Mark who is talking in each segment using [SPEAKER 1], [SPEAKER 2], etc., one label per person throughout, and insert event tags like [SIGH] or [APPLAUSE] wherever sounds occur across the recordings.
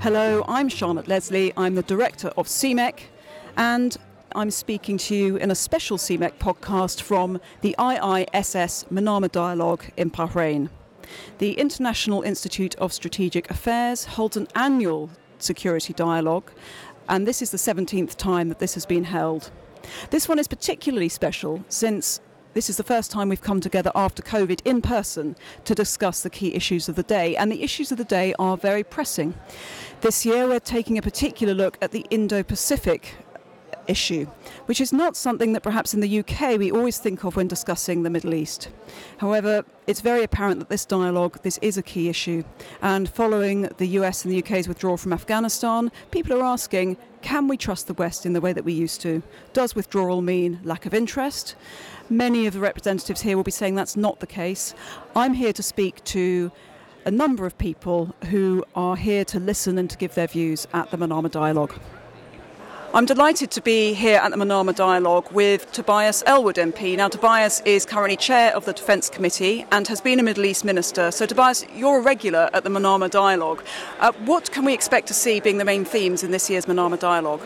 [SPEAKER 1] Hello, I'm Charlotte Leslie. I'm the director of CMEC, and I'm speaking to you in a special CMEC podcast from the IISS Manama Dialogue in Bahrain. The International Institute of Strategic Affairs holds an annual security dialogue, and this is the 17th time that this has been held. This one is particularly special since this is the first time we've come together after COVID in person to discuss the key issues of the day, and the issues of the day are very pressing. This year, we're taking a particular look at the Indo Pacific issue, which is not something that perhaps in the UK we always think of when discussing the Middle East. However, it's very apparent that this dialogue, this is a key issue. And following the US and the UK's withdrawal from Afghanistan, people are asking, can we trust the West in the way that we used to? Does withdrawal mean lack of interest? Many of the representatives here will be saying that's not the case. I'm here to speak to a number of people who are here to listen and to give their views at the Manama Dialogue. I'm delighted to be here at the Manama Dialogue with Tobias Ellwood MP. Now, Tobias is currently chair of the Defence Committee and has been a Middle East minister. So, Tobias, you're a regular at the Manama Dialogue. Uh, what can we expect to see being the main themes in this year's Manama Dialogue?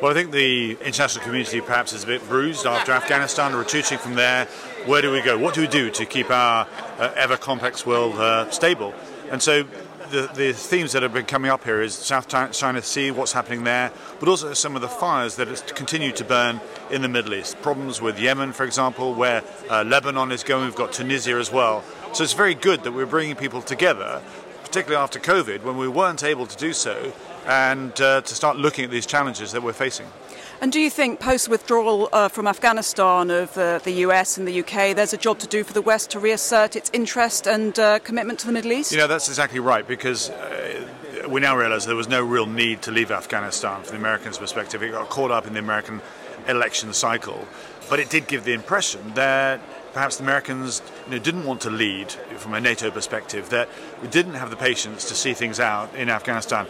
[SPEAKER 2] Well, I think the international community perhaps is a bit bruised after Afghanistan, retreating from there. Where do we go? What do we do to keep our uh, ever complex world uh, stable? And so the, the themes that have been coming up here is South China Sea, what's happening there, but also some of the fires that continue to burn in the Middle East. Problems with Yemen, for example, where uh, Lebanon is going, we've got Tunisia as well. So it's very good that we're bringing people together, particularly after COVID, when we weren't able to do so, and uh, to start looking at these challenges that we're facing.
[SPEAKER 1] And do you think post withdrawal uh, from Afghanistan of uh, the US and the UK, there's a job to do for the West to reassert its interest and uh, commitment to the Middle East?
[SPEAKER 2] You know, that's exactly right because uh, we now realise there was no real need to leave Afghanistan from the Americans' perspective. It got caught up in the American election cycle, but it did give the impression that perhaps the Americans you know, didn't want to lead from a NATO perspective, that we didn't have the patience to see things out in Afghanistan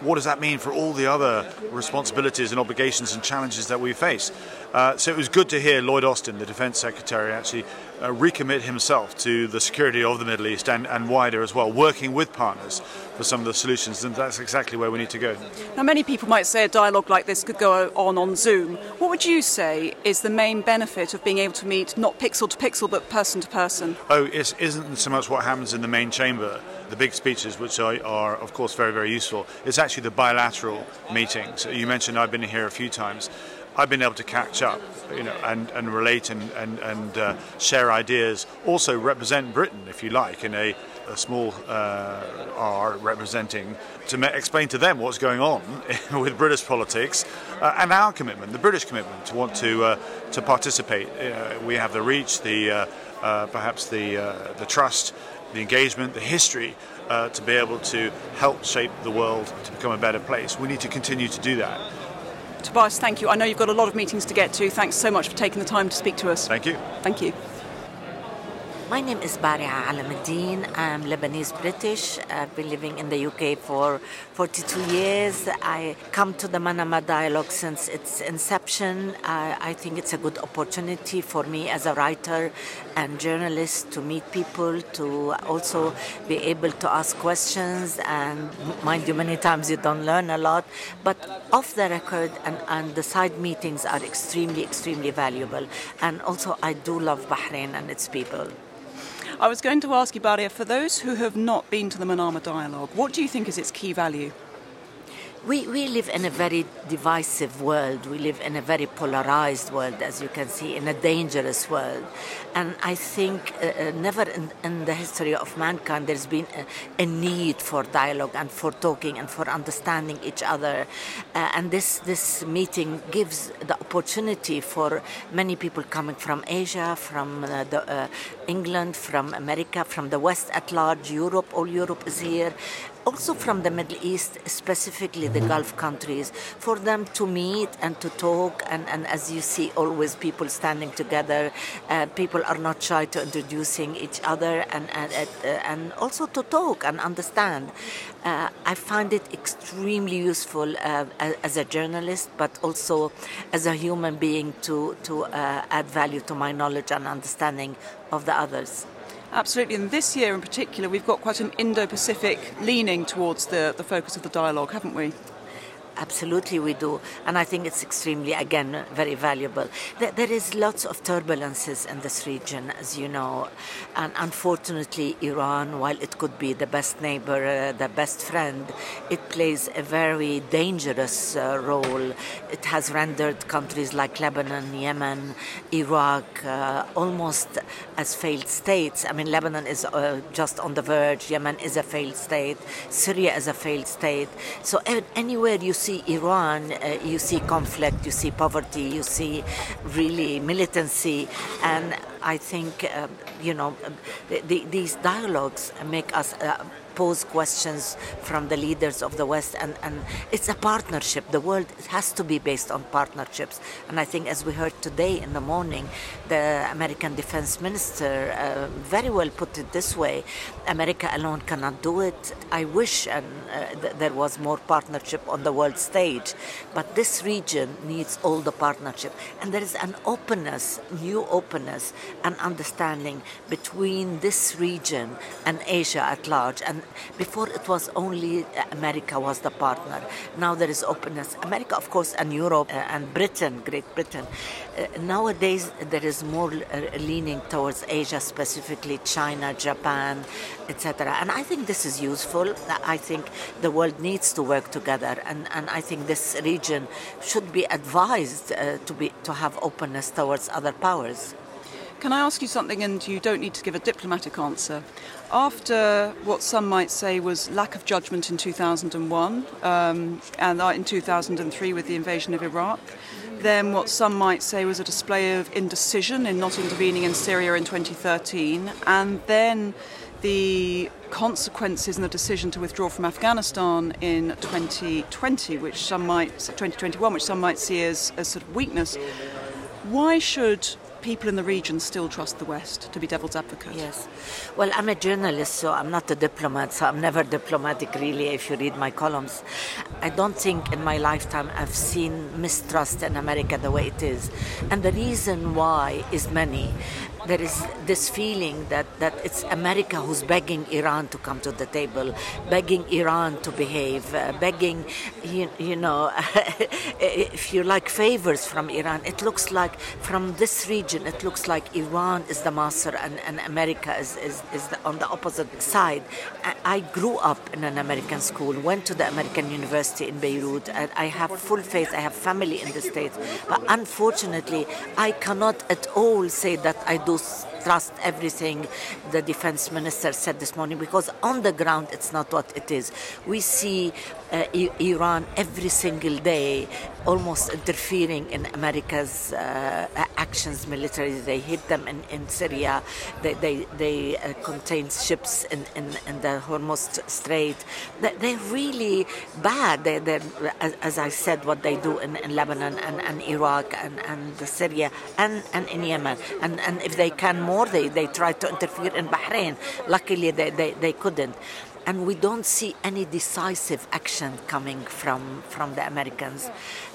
[SPEAKER 2] what does that mean for all the other responsibilities and obligations and challenges that we face? Uh, so it was good to hear Lloyd Austin, the Defence Secretary, actually uh, recommit himself to the security of the Middle East and, and wider as well, working with partners for some of the solutions, and that's exactly where we need to go.
[SPEAKER 1] Now, many people might say a dialogue like this could go on on Zoom. What would you say is the main benefit of being able to meet not pixel to pixel but person to person?
[SPEAKER 2] Oh, it isn't so much what happens in the main chamber the big speeches, which are, are, of course very very useful. It's actually the bilateral meetings. You mentioned I've been here a few times. I've been able to catch up, you know, and, and relate and, and, and uh, share ideas. Also represent Britain, if you like, in a, a small uh, R representing to explain to them what's going on [LAUGHS] with British politics uh, and our commitment, the British commitment to want to uh, to participate. Uh, we have the reach, the uh, perhaps the the trust the engagement, the history uh, to be able to help shape the world to become a better place. We need to continue to do that.
[SPEAKER 1] Tobias, thank you. I know you've got a lot of meetings to get to. Thanks so much for taking the time to speak to us.
[SPEAKER 2] Thank you.
[SPEAKER 1] Thank you.
[SPEAKER 3] My name is Bari'a Alamuddin. I'm Lebanese British. I've been living in the UK for 42 years. I come to the Manama Dialogue since its inception. I, I think it's a good opportunity for me as a writer and journalist to meet people, to also be able to ask questions. And mind you, many times you don't learn a lot. But off the record and, and the side meetings are extremely, extremely valuable. And also, I do love Bahrain and its people.
[SPEAKER 1] I was going to ask you, Baria, for those who have not been to the Manama Dialogue, what do you think is its key value?
[SPEAKER 3] We, we live in a very divisive world. We live in a very polarized world, as you can see, in a dangerous world. And I think uh, uh, never in, in, the history of mankind there's been a, a, need for dialogue and for talking and for understanding each other. Uh, and this, this meeting gives the opportunity for many people coming from Asia, from uh, the, uh, England, from America, from the West at large, Europe, all Europe is here, also from the Middle East, specifically the Gulf countries, for them to meet and to talk. And, and as you see, always people standing together. Uh, people are not shy to introducing each other and, and, uh, and also to talk and understand. Uh, I find it extremely useful uh, as a journalist, but also as a human being to, to uh, add value to my knowledge and understanding of the others.
[SPEAKER 1] Absolutely, and this year in particular, we've got quite an Indo Pacific leaning towards the, the focus of the dialogue, haven't we?
[SPEAKER 3] Absolutely, we do, and I think it's extremely, again, very valuable. There is lots of turbulences in this region, as you know, and unfortunately, Iran, while it could be the best neighbor, uh, the best friend, it plays a very dangerous uh, role. It has rendered countries like Lebanon, Yemen, Iraq uh, almost as failed states. I mean, Lebanon is uh, just on the verge. Yemen is a failed state. Syria is a failed state. So anywhere you see Iran, uh, you see conflict, you see poverty, you see really militancy, and I think uh, you know the, the, these dialogues make us. Uh, pose questions from the leaders of the West, and, and it's a partnership. The world has to be based on partnerships. And I think, as we heard today in the morning, the American Defense Minister uh, very well put it this way America alone cannot do it. I wish and, uh, th- there was more partnership on the world stage, but this region needs all the partnership. And there is an openness, new openness, and understanding between this region and Asia at large. And before it was only America was the partner. Now there is openness. America, of course, and Europe uh, and Britain, Great Britain. Uh, nowadays there is more uh, leaning towards Asia, specifically China, Japan, etc. And I think this is useful. I think the world needs to work together, and, and I think this region should be advised uh, to be to have openness towards other powers.
[SPEAKER 1] Can I ask you something, and you don't need to give a diplomatic answer? After what some might say was lack of judgment in 2001 um, and in 2003 with the invasion of Iraq, then what some might say was a display of indecision in not intervening in Syria in 2013, and then the consequences and the decision to withdraw from Afghanistan in 2020, which some might 2021, which some might see as a sort of weakness. Why should people in the region still trust the West, to be devil's advocate?
[SPEAKER 3] Yes. Well, I'm a journalist, so I'm not a diplomat, so I'm never diplomatic really if you read my columns. I don't think in my lifetime I've seen mistrust in America the way it is. And the reason why is many there is this feeling that, that it's America who's begging Iran to come to the table, begging Iran to behave, uh, begging, you, you know, [LAUGHS] if you like favors from Iran. It looks like from this region, it looks like Iran is the master and, and America is, is, is the, on the opposite side. I, grew up in an American school, went to the American University in Beirut, and I have full faith, I have family in the States. But unfortunately, I cannot at all say that I do trust everything the defense minister said this morning because on the ground it's not what it is. We see uh, Iran every single day almost interfering in America's uh, actions militarily. They hit them in, in Syria, they, they, they uh, contain ships in, in, in, the Hormuz Strait. They're really bad. They're, they're, as I said, what they do in, in Lebanon and, and Iraq and, and Syria and, and in Yemen. And, and if they can more, they, they try to interfere in Bahrain. Luckily, they, they, they couldn't and we don't see any decisive action coming from from the Americans,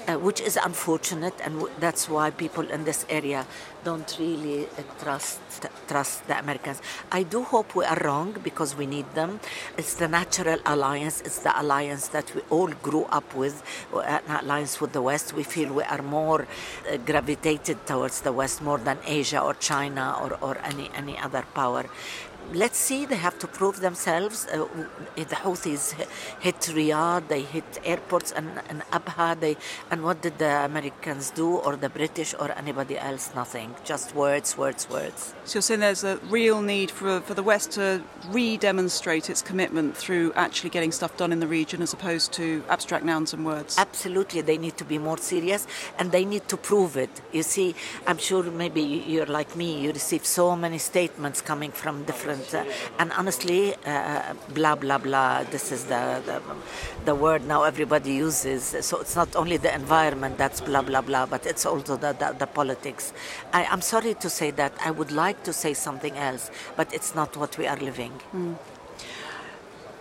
[SPEAKER 3] uh, which is unfortunate, and w- that's why people in this area don't really uh, trust trust the Americans. I do hope we are wrong because we need them. It's the natural alliance. It's the alliance that we all grew up with, uh, an alliance with the West. We feel we are more uh, gravitated towards the West more than Asia or China or, or any any other power let's see, they have to prove themselves. Uh, the Houthis hit Riyadh, they hit airports and, and Abha, they, and what did the Americans do, or the British, or anybody else? Nothing. just words, words, words.
[SPEAKER 1] So you're saying there's a real need for, for the West to re-demonstrate its commitment through actually getting stuff done in the region as opposed to abstract nouns and words.
[SPEAKER 3] Absolutely, they need to be more serious and they need to prove it. You see, I'm sure maybe you're like me, you receive so many statements coming from different, uh, and honestly, uh, blah blah blah. This is the, the the word now everybody uses. So it's not only the environment that's blah blah blah, but it's also the the, the politics. I, I'm sorry to say that. I would like to say something else, but it's not what we are living.
[SPEAKER 1] Mm.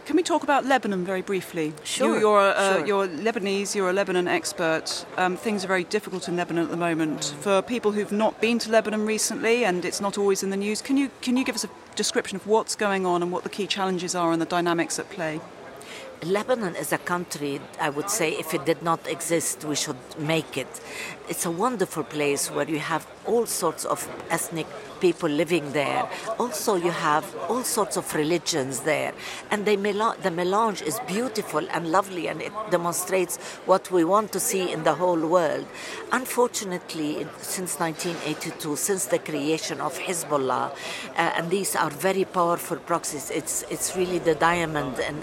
[SPEAKER 1] Can we talk about Lebanon very briefly?
[SPEAKER 3] Sure.
[SPEAKER 1] You, are uh,
[SPEAKER 3] sure.
[SPEAKER 1] you're Lebanese, you're a Lebanon expert. Um, things are very difficult in Lebanon at the moment. Mm. For people who've not been to Lebanon recently, and it's not always in the news, can you, can you give us a description of what's going on and what the key challenges are and the dynamics at play?
[SPEAKER 3] Lebanon is a country, I would say, if it did not exist, we should make it. It's a wonderful place where you have all sorts of ethnic people living there. Also, you have all sorts of religions there. And they the melange is beautiful and lovely, and it demonstrates what we want to see in the whole world. Unfortunately, since 1982, since the creation of Hezbollah, uh, and these are very powerful proxies, it's, it's really the diamond in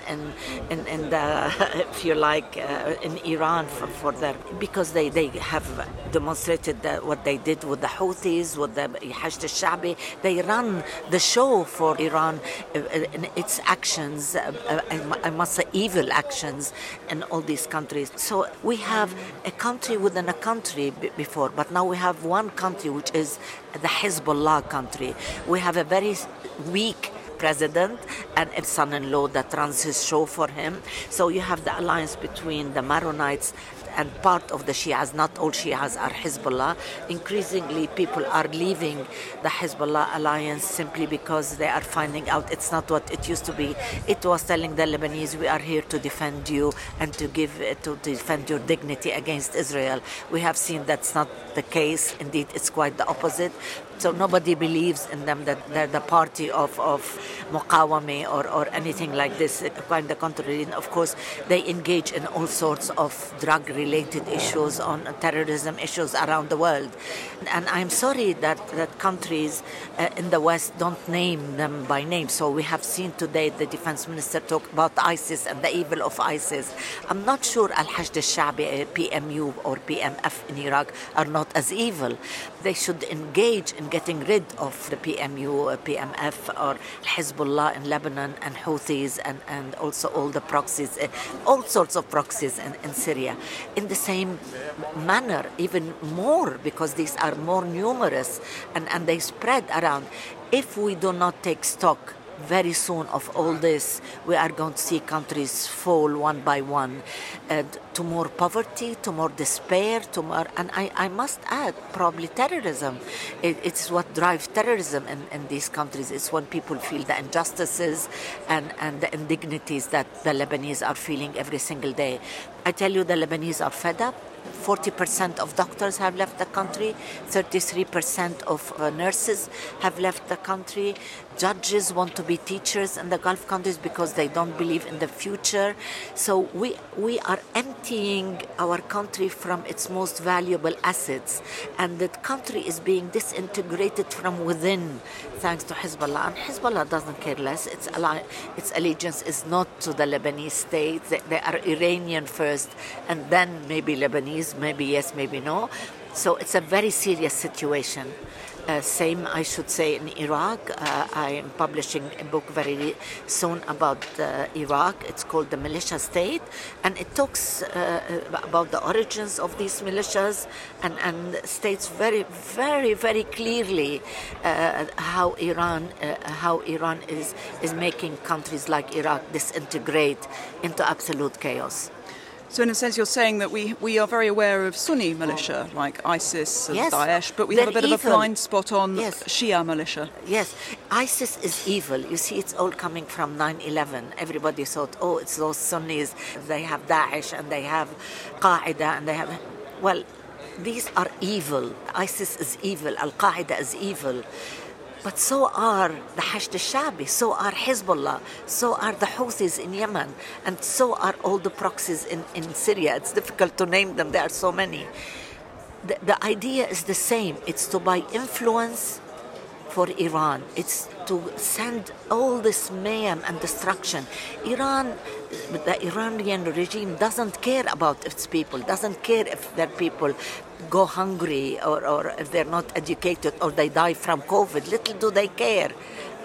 [SPEAKER 3] in the, [LAUGHS] if you like, uh, in Iran for, for because they, they have demonstrated what they did with the Houthis, with the Hashd al-Sha'bi. They run the show for Iran uh, its actions, uh, uh, I must say evil actions in all these countries. So we have a country within a country before, but now we have one country which is the Hezbollah country. We have a very weak president and a son-in-law that runs his show for him. So you have the alliance between the Maronites and part of the Shias, not all Shias are Hezbollah. Increasingly, people are leaving the Hezbollah alliance simply because they are finding out it's not what it used to be. It was telling the Lebanese, we are here to defend you and to give to defend your dignity against Israel. We have seen that's not the case. Indeed, it's quite the opposite. So nobody believes in them that they're the party of, of Muqawami or, or anything like this. Quite the contrary. And of course, they engage in all sorts of drug related issues, on terrorism issues around the world. And I'm sorry that, that countries uh, in the West don't name them by name. So we have seen today the defense minister talk about ISIS and the evil of ISIS. I'm not sure Al Hashd al Sha'bi, PMU or PMF in Iraq are not as evil. They should engage in getting rid of the PMU, PMF, or Hezbollah in Lebanon, and Houthis, and, and also all the proxies, uh, all sorts of proxies in, in Syria, in the same manner, even more, because these are more numerous and, and they spread around. If we do not take stock very soon of all this, we are going to see countries fall one by one uh, to more poverty, to more despair, to more, and I, I must add, probably terrorism. It, it's what drives terrorism in, in these countries. It's when people feel the injustices and, and the indignities that the Lebanese are feeling every single day. I tell you, the Lebanese are fed up 40% of doctors have left the country, 33% of uh, nurses have left the country. Judges want to be teachers in the Gulf countries because they don't believe in the future. So we, we are emptying our country from its most valuable assets, and the country is being disintegrated from within thanks to Hezbollah. And Hezbollah doesn't care less. Its, its allegiance is not to the Lebanese state, they, they are Iranian first, and then maybe Lebanese maybe yes, maybe no. So it's a very serious situation. Uh, same, I should say, in Iraq. Uh, I am publishing a book very soon about uh, Iraq. It's called The Militia State, and it talks uh, about the origins of these militias and, and states very, very, very clearly uh, how Iran, uh, how Iran is, is making countries like Iraq disintegrate into absolute chaos.
[SPEAKER 1] So, in a sense, you're saying that we, we are very aware of Sunni militia like ISIS and
[SPEAKER 3] yes,
[SPEAKER 1] Daesh, but we
[SPEAKER 3] have
[SPEAKER 1] a bit
[SPEAKER 3] evil.
[SPEAKER 1] of a blind spot on
[SPEAKER 3] yes.
[SPEAKER 1] Shia militia.
[SPEAKER 3] Yes, ISIS is evil. You see, it's all coming from 9 11. Everybody thought, oh, it's those Sunnis. They have Daesh and they have Qaeda and they have. Well, these are evil. ISIS is evil. Al Qaeda is evil. But so are the Hashd al-Sha'bi, so are Hezbollah, so are the Houthis in Yemen, and so are all the proxies in, in Syria. It's difficult to name them, there are so many. the, the idea is the same. It's to buy influence for Iran. It's to send all this mayhem and destruction. Iran, the Iranian regime doesn't care about its people, doesn't care if their people go hungry or, or if they're not educated or they die from COVID. Little do they care.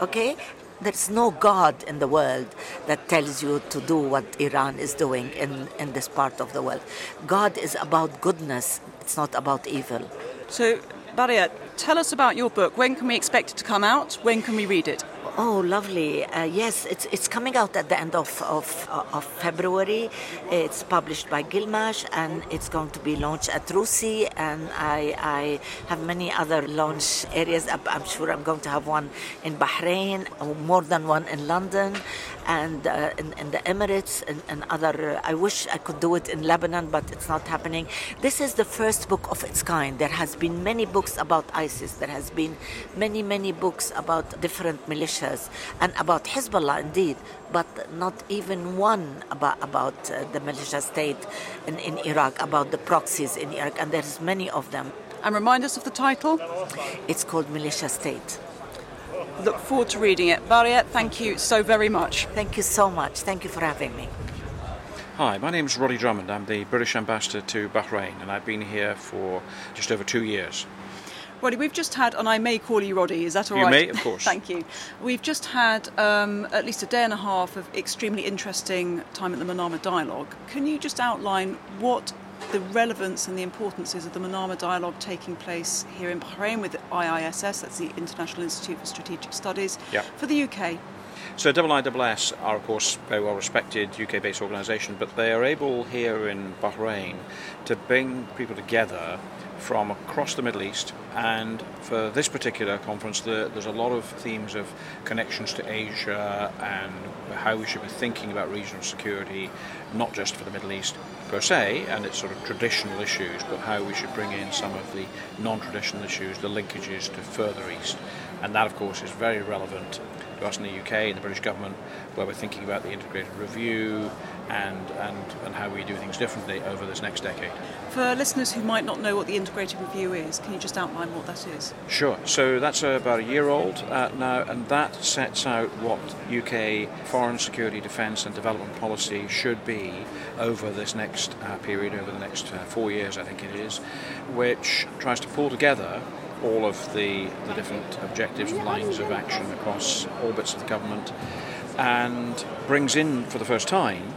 [SPEAKER 3] Okay? There's no God in the world that tells you to do what Iran is doing in, in this part of the world. God is about goodness, it's not about evil.
[SPEAKER 1] So, Baria, tell us about your book. When can we expect it to come out? When can we read it?
[SPEAKER 3] Oh, lovely. Uh, yes, it's, it's coming out at the end of, of, of February. It's published by Gilgamesh and it's going to be launched at RUSI. And I, I have many other launch areas. I'm sure I'm going to have one in Bahrain, more than one in London, and uh, in, in, the Emirates, and, and other. I wish I could do it in Lebanon, but it's not happening. This is the first book of its kind. There has been many books about ISIS. There has been many, many books about different militias militias and about Hezbollah indeed, but not even one about, about uh, the militia state in, in Iraq, about the proxies in Iraq, and there's many of them.
[SPEAKER 1] And remind us of the title?
[SPEAKER 3] It's called Militia State.
[SPEAKER 1] Look forward to reading it. Baria, thank you so very much.
[SPEAKER 3] Thank you so much. Thank you for having me.
[SPEAKER 4] Hi, my name is Roddy Drummond. I'm the British ambassador to Bahrain, and I've been here for just over two years.
[SPEAKER 1] Roddy, we've just had, and I may call you Roddy, is that all
[SPEAKER 4] you
[SPEAKER 1] right?
[SPEAKER 4] You may, of course. [LAUGHS]
[SPEAKER 1] Thank you. We've just had um, at least a day and a half of extremely interesting time at the Manama Dialogue. Can you just outline what the relevance and the importance is of the Manama Dialogue taking place here in Bahrain with IISS, that's the International Institute for Strategic Studies,
[SPEAKER 4] yep.
[SPEAKER 1] for the UK?
[SPEAKER 4] So IISS are, of course, very well respected UK-based organisation, but they are able here in Bahrain to bring people together from across the Middle East. And for this particular conference, the, there's a lot of themes of connections to Asia and how we should be thinking about regional security, not just for the Middle East per se and its sort of traditional issues, but how we should bring in some of the non-traditional issues, the linkages to further east. And that, of course, is very relevant to us in the UK and the British government, where we're thinking about the integrated review and, and, and how we do things differently over this next decade.
[SPEAKER 1] For listeners who might not know what the integrated review is, can you just outline what that is?
[SPEAKER 4] Sure. So that's about a year old uh, now, and that sets out what UK foreign security, defence, and development policy should be over this next uh, period, over the next uh, four years, I think it is, which tries to pull together all of the, the different objectives and lines of action across all bits of the government and brings in for the first time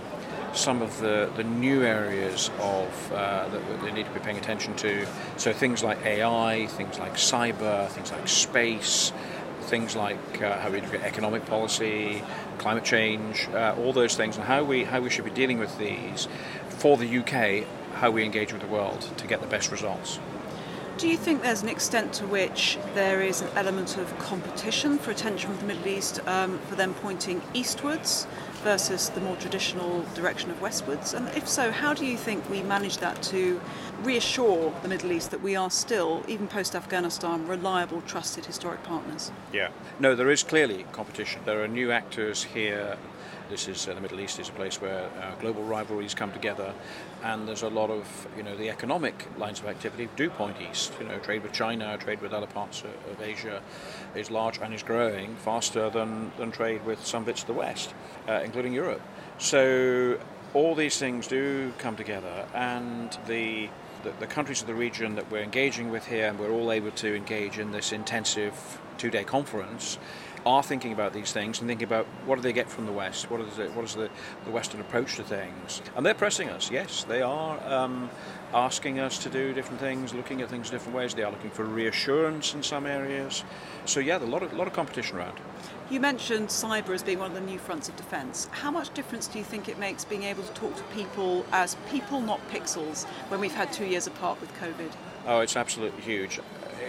[SPEAKER 4] some of the, the new areas of uh, that they need to be paying attention to. So things like AI, things like cyber, things like space, things like uh, how we look at economic policy, climate change, uh, all those things, and how we how we should be dealing with these for the UK, how we engage with the world to get the best results.
[SPEAKER 1] Do you think there's an extent to which there is an element of competition for attention from the Middle East um, for them pointing eastwards versus the more traditional direction of westwards? And if so, how do you think we manage that to reassure the Middle East that we are still, even post Afghanistan, reliable, trusted, historic partners?
[SPEAKER 4] Yeah. No, there is clearly competition. There are new actors here this is uh, the Middle East is a place where uh, global rivalries come together, and there's a lot of you know the economic lines of activity do point east. You know, trade with China, trade with other parts of, of Asia, is large and is growing faster than than trade with some bits of the West, uh, including Europe. So all these things do come together, and the the, countries of the region that we're engaging with here, and we're all able to engage in this intensive two day conference, are thinking about these things and thinking about what do they get from the West, what is, the, what is the, the Western approach to things. And they're pressing us, yes, they are um, asking us to do different things, looking at things different ways. They are looking for reassurance in some areas. So, yeah, there's a lot of, lot of competition around.
[SPEAKER 1] You mentioned cyber as being one of the new fronts of defence. How much difference do you think it makes being able to talk to people as people, not pixels, when we've had two years apart with COVID?
[SPEAKER 4] Oh, it's absolutely huge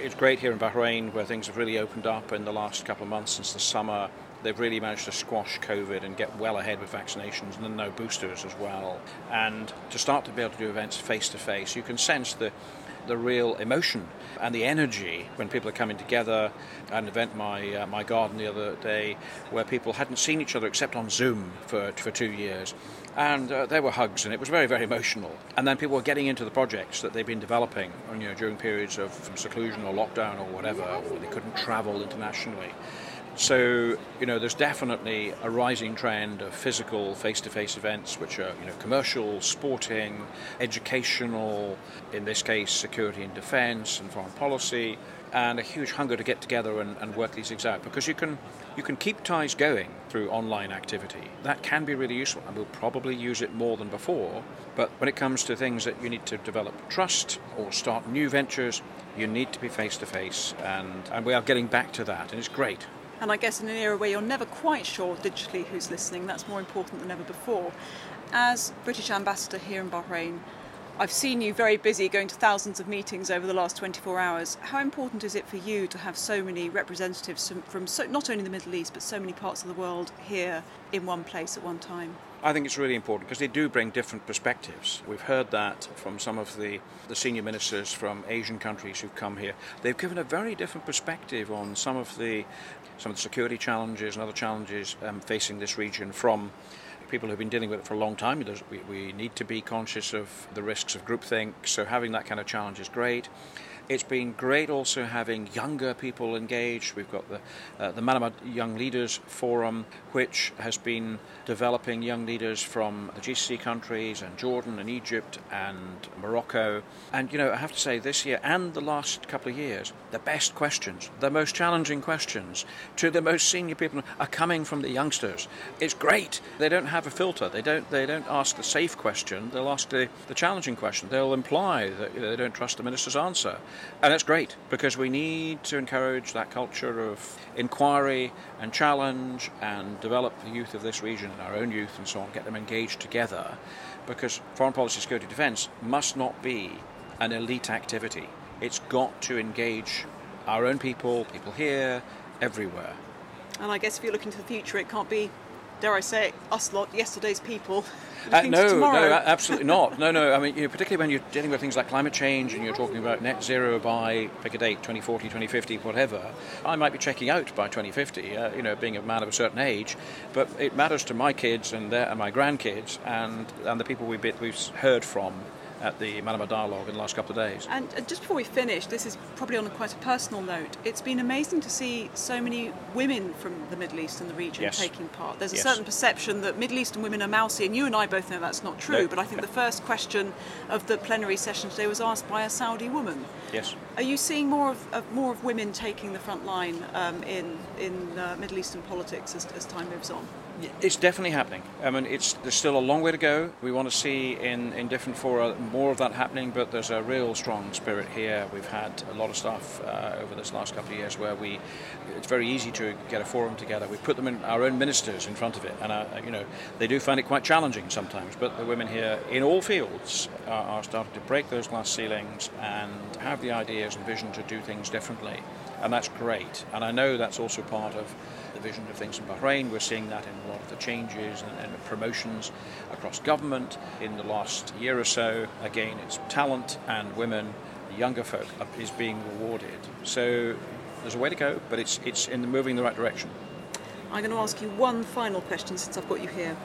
[SPEAKER 4] it's great here in Bahrain where things have really opened up in the last couple of months since the summer. They've really managed to squash COVID and get well ahead with vaccinations and then no boosters as well. And to start to be able to do events face to face, you can sense the the real emotion and the energy when people are coming together. I an event my uh, my garden the other day where people hadn't seen each other except on Zoom for for two years, and uh, there were hugs and it was very very emotional. And then people were getting into the projects that they've been developing, you know, during periods of seclusion or lockdown or whatever, or they couldn't travel internationally. So, you know, there's definitely a rising trend of physical face to face events, which are, you know, commercial, sporting, educational, in this case, security and defense and foreign policy, and a huge hunger to get together and, and work these things out because you can, you can keep ties going through online activity. That can be really useful, and we'll probably use it more than before. But when it comes to things that you need to develop trust or start new ventures, you need to be face to face, and and we are getting back to that, and it's great.
[SPEAKER 1] And I guess in an era where you're never quite sure digitally who's listening, that's more important than ever before. As British ambassador here in Bahrain, I've seen you very busy going to thousands of meetings over the last 24 hours. How important is it for you to have so many representatives from, so, not only the Middle East but so many parts of the world here in one place at one time?
[SPEAKER 4] I think it's really important because they do bring different perspectives. We've heard that from some of the, the senior ministers from Asian countries who've come here. They've given a very different perspective on some of the some of the security challenges and other challenges um, facing this region from people who've been dealing with it for a long time. We, we need to be conscious of the risks of groupthink, so having that kind of challenge is great. It's been great also having younger people engaged. We've got the, uh, the Manama Young Leaders Forum, which has been developing young leaders from the GCC countries and Jordan and Egypt and Morocco. And, you know, I have to say, this year and the last couple of years, the best questions, the most challenging questions to the most senior people are coming from the youngsters. It's great. They don't have a filter. They don't, they don't ask the safe question. They'll ask the, the challenging question. They'll imply that they don't trust the minister's answer. And that's great because we need to encourage that culture of inquiry and challenge and develop the youth of this region, and our own youth and so on, get them engaged together because foreign policy, security, defence must not be an elite activity. It's got to engage our own people, people here, everywhere.
[SPEAKER 1] And I guess if you're looking to the future, it can't be, dare I say it, us lot, yesterday's people.
[SPEAKER 4] Uh, no, no, absolutely not. No, no. I mean, you know, particularly when you're dealing with things like climate change and you're talking about net zero by pick a date, 2040, 2050, whatever. I might be checking out by 2050. Uh, you know, being a man of a certain age, but it matters to my kids and, their, and my grandkids and and the people we've, we've heard from at the Manama Dialogue in the last couple of days.
[SPEAKER 1] And just before we finish, this is probably on a quite a personal note. It's been amazing to see so many women from the Middle East and the region
[SPEAKER 4] yes.
[SPEAKER 1] taking part. There's a
[SPEAKER 4] yes.
[SPEAKER 1] certain perception that Middle Eastern women are mousy, and you and I both know that's not true.
[SPEAKER 4] No.
[SPEAKER 1] But I think the first question of the plenary session today was asked by a Saudi woman.
[SPEAKER 4] Yes.
[SPEAKER 1] Are you seeing more of, of more of women taking the front line um, in in uh, Middle Eastern politics as, as time moves on?
[SPEAKER 4] It's definitely happening. I mean, it's there's still a long way to go. We want to see in, in different fora more of that happening, but there's a real strong spirit here. We've had a lot of stuff uh, over this last couple of years where we, it's very easy to get a forum together. We put them in our own ministers in front of it, and uh, you know they do find it quite challenging sometimes. But the women here in all fields are, are starting to break those glass ceilings and have the ideas and vision to do things differently, and that's great. And I know that's also part of the vision of things in Bahrain. We're seeing that in a lot of the changes and, and promotions across government in the last year or so. Again, it's talent and women, younger folk, is being rewarded. So there's a way to go, but it's it's in the moving in the right direction.
[SPEAKER 1] I'm going to ask you one final question since I've got you here.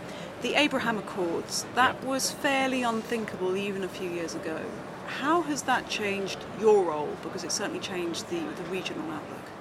[SPEAKER 1] The Abraham Accords, that
[SPEAKER 4] Yeah.
[SPEAKER 1] was fairly unthinkable even a few years ago. How has that changed your role? Because it certainly changed the, the regional outlook.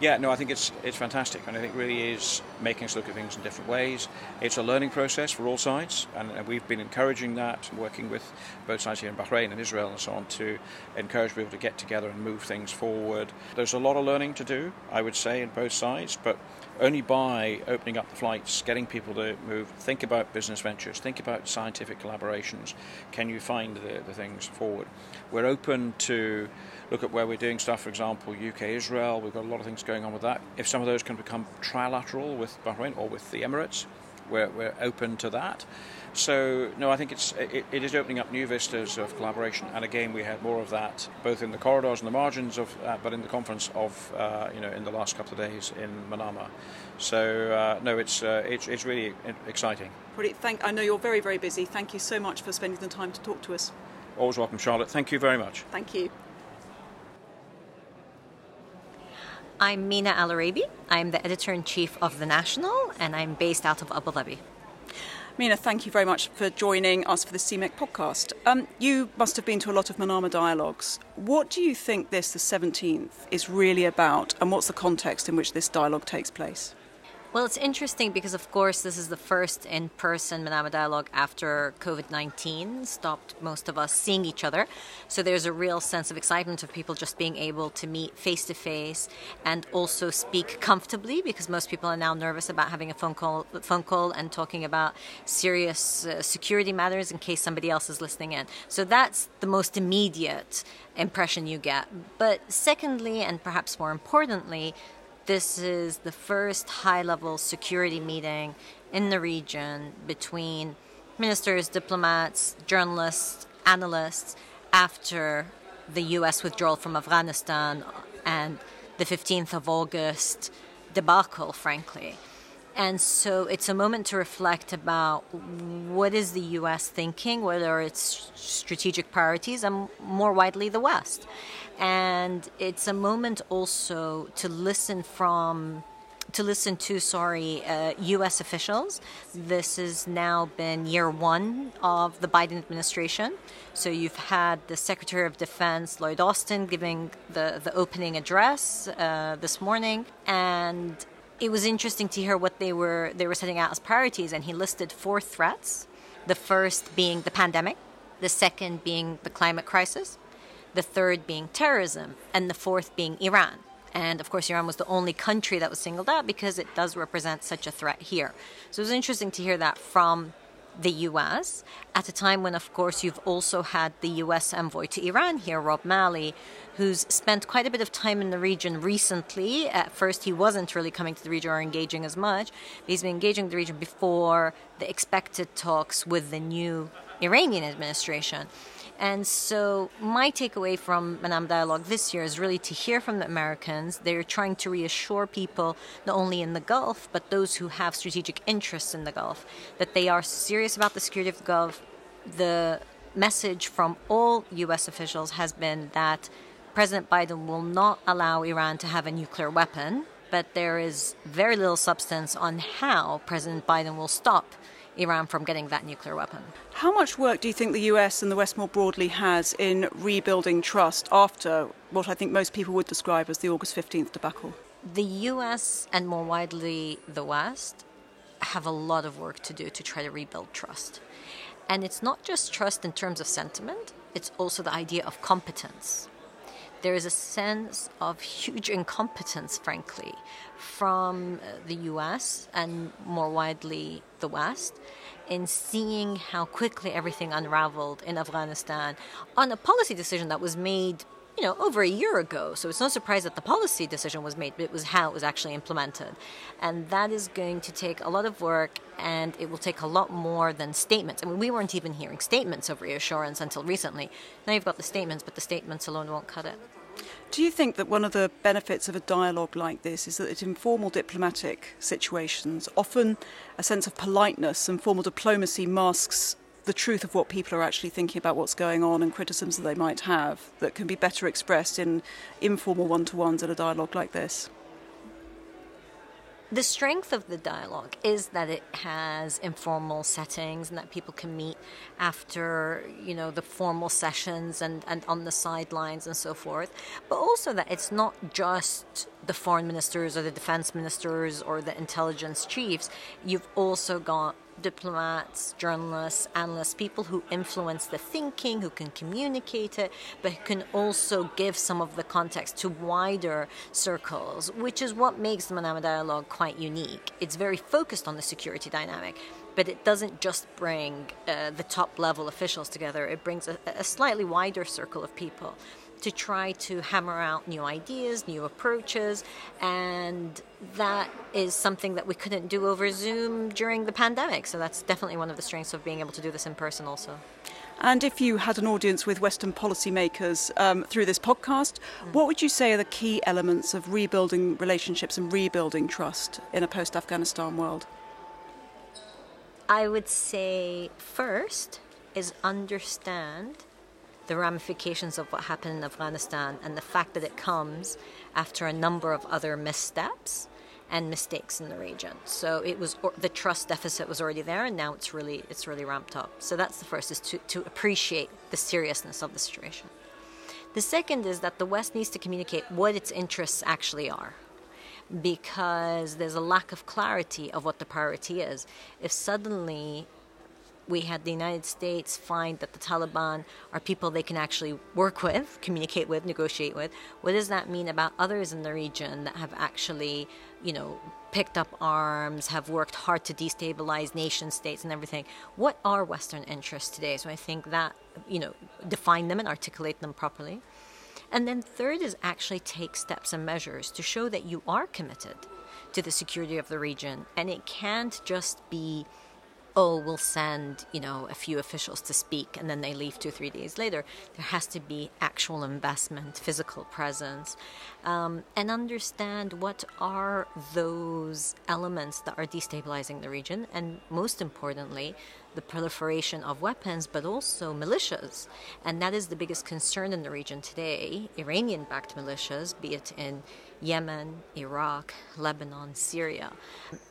[SPEAKER 4] Yeah, no, I think it's it's fantastic, and I think it really is making us look at things in different ways. It's a learning process for all sides, and, and we've been encouraging that, working with both sides here in Bahrain and Israel and so on, to encourage people to get together and move things forward. There's a lot of learning to do, I would say, in both sides, but only by opening up the flights, getting people to move, think about business ventures, think about scientific collaborations, can you find the, the things forward? We're open to look at where we're doing stuff, for example, UK Israel, we've got a lot of things going on with that. If some of those can become trilateral with Bahrain or with the Emirates, we're, we're open to that. So, no, I think it's, it, it is opening up new vistas of collaboration. And again, we had more of that both in the corridors and the margins of, uh, but in the conference of, uh, you know, in the last couple of days in Manama. So, uh, no, it's, uh, it's, it's really exciting.
[SPEAKER 1] Roddy, thank, I know you're very, very busy. Thank you so much for spending the time to talk to us.
[SPEAKER 4] Always welcome, Charlotte. Thank you very much.
[SPEAKER 1] Thank you.
[SPEAKER 5] I'm Mina Al-Oraibi. I'm the editor in chief of The National, and I'm based out of Abu Dhabi.
[SPEAKER 1] Mina, thank you very much for joining us for the CMEC podcast. Um, you must have been to a lot of Manama dialogues. What do you think this, the 17th, is really about, and what's the context in which this dialogue takes place?
[SPEAKER 5] Well, it's interesting because, of course, this is the first in person Manama dialogue after COVID 19 stopped most of us seeing each other. So there's a real sense of excitement of people just being able to meet face to face and also speak comfortably because most people are now nervous about having a phone call, phone call and talking about serious uh, security matters in case somebody else is listening in. So that's the most immediate impression you get. But secondly, and perhaps more importantly, this is the first high level security meeting in the region between ministers, diplomats, journalists, analysts after the US withdrawal from Afghanistan and the 15th of August debacle, frankly. And so it's a moment to reflect about what is the US thinking, what are its strategic priorities, and more widely, the West. And it's a moment also to listen from to listen to, sorry, uh, U.S. officials. This has now been year one of the Biden administration. So you've had the Secretary of Defense Lloyd Austin giving the the opening address uh, this morning, and it was interesting to hear what they were they were setting out as priorities, and he listed four threats. The first being the pandemic, the second being the climate crisis, the third being terrorism, and the fourth being Iran. And of course, Iran was the only country that was singled out because it does represent such a threat here. So it was interesting to hear that from the US at a time when, of course, you've also had the US envoy to Iran here, Rob Malley, who's spent quite a bit of time in the region recently. At first, he wasn't really coming to the region or engaging as much, but he's been engaging the region before the expected talks with the new Iranian administration. And so, my takeaway from Manama Dialogue this year is really to hear from the Americans. They're trying to reassure people, not only in the Gulf, but those who have strategic interests in the Gulf, that they are serious about the security of the Gulf. The message from all U.S. officials has been that President Biden will not allow Iran to have a nuclear weapon, but there is very little substance on how President Biden will stop Iran from getting that nuclear weapon.
[SPEAKER 1] How much work do you think the US and the West more broadly has in rebuilding trust after what I think most people would describe as the August 15th debacle?
[SPEAKER 5] The US and more widely the West have a lot of work to do to try to rebuild trust. And it's not just trust in terms of sentiment, it's also the idea of competence there is a sense of huge incompetence, frankly, from uh, the US and more widely the West in seeing how quickly everything unraveled in Afghanistan on a policy decision that was made you know, over a year ago. So it's no surprise that the policy decision was made, but it was how it was actually implemented. And that is going to take a lot of work and it will take a lot more than statements. I mean, we weren't even hearing statements of reassurance until recently. Now you've got the statements, but the statements alone won't cut it.
[SPEAKER 1] Do you think that one of the benefits of a dialogue like this is that in formal diplomatic situations, often a sense of politeness and formal diplomacy masks the truth of what people are actually thinking about what's going on and criticisms that they might have that can be better expressed in informal one to ones in a dialogue like this?
[SPEAKER 5] the strength of the dialogue is that it has informal settings and that people can meet after you know the formal sessions and, and on the sidelines and so forth but also that it's not just the foreign ministers or the defense ministers or the intelligence chiefs you've also got diplomats, journalists, analysts, people who influence the thinking, who can communicate it, but can also give some of the context to wider circles, which is what makes the Manama Dialogue quite unique. It's very focused on the security dynamic, but it doesn't just bring uh, the top level officials together, it brings a, a slightly wider circle of people to try to hammer out new ideas, new approaches, and that is something that we couldn't do over Zoom during the pandemic. So that's definitely one of the strengths of being able to do this in person also.
[SPEAKER 1] And if you had an audience with Western policymakers um, through this podcast, mm. what would you say are the key elements of rebuilding relationships and rebuilding trust in a post Afghanistan world?
[SPEAKER 5] I would say first is understand the ramifications of what happened in Afghanistan and the fact that it comes after a number of other missteps and mistakes in the region. So it was the trust deficit was already there, and now it's really it's really ramped up. So that's the first is to, to appreciate the seriousness of the situation. The second is that the West needs to communicate what its interests actually are because there's a lack of clarity of what the priority is. If suddenly we had the United States find that the Taliban are people they can actually work with, communicate with, negotiate with, what does that mean about others in the region that have actually, you know, picked up arms, have worked hard to destabilize nation states and everything? What are Western interests today? So I think that, you know, define them and articulate them properly. And then third is actually take steps and measures to show that you are committed to the security of the region. And it can't just be oh, we'll send, you know, a few officials to speak and then they leave two, three days later. There has to be actual investment, physical presence, um, and understand what are those elements that are destabilizing the region, and most importantly, the proliferation of weapons, but also militias. And that is the biggest concern in the region today Iranian backed militias, be it in Yemen, Iraq, Lebanon, Syria,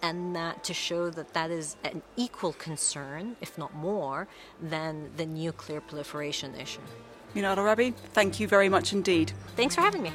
[SPEAKER 5] and that to show that that is an equal concern, if not more, than the nuclear proliferation issue.
[SPEAKER 1] Mina Al-Oraibi, thank you very much indeed.
[SPEAKER 5] Thanks for having me.